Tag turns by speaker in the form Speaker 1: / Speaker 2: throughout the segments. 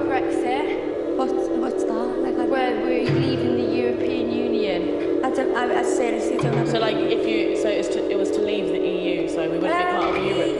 Speaker 1: about Brexit.
Speaker 2: What, what's that? Like, I
Speaker 1: Where we're leaving the European Union.
Speaker 2: I don't. I, I seriously don't. Know.
Speaker 3: So like, if you, so it's to, it was to leave the EU, so we wouldn't be part of Europe.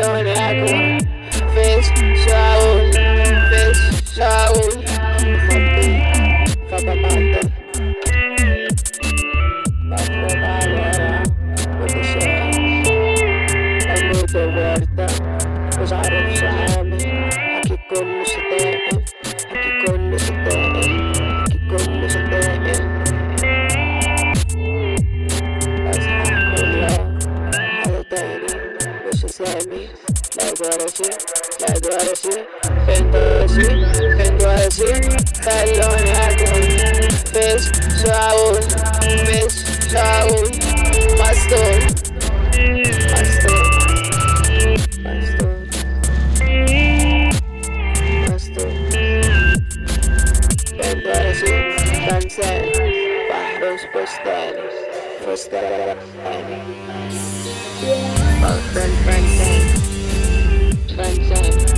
Speaker 2: don't
Speaker 1: act like
Speaker 4: decir, ya tú a decir, entonces, entonces, perdona Ves, Saúl, ves, Saúl, pastor, pastor, pastor. Cancel, pájaros postales, postales, Hotel Francés. friend said.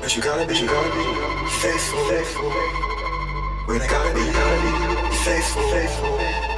Speaker 4: But you gotta be, you gotta be faithful. When I gotta be faithful.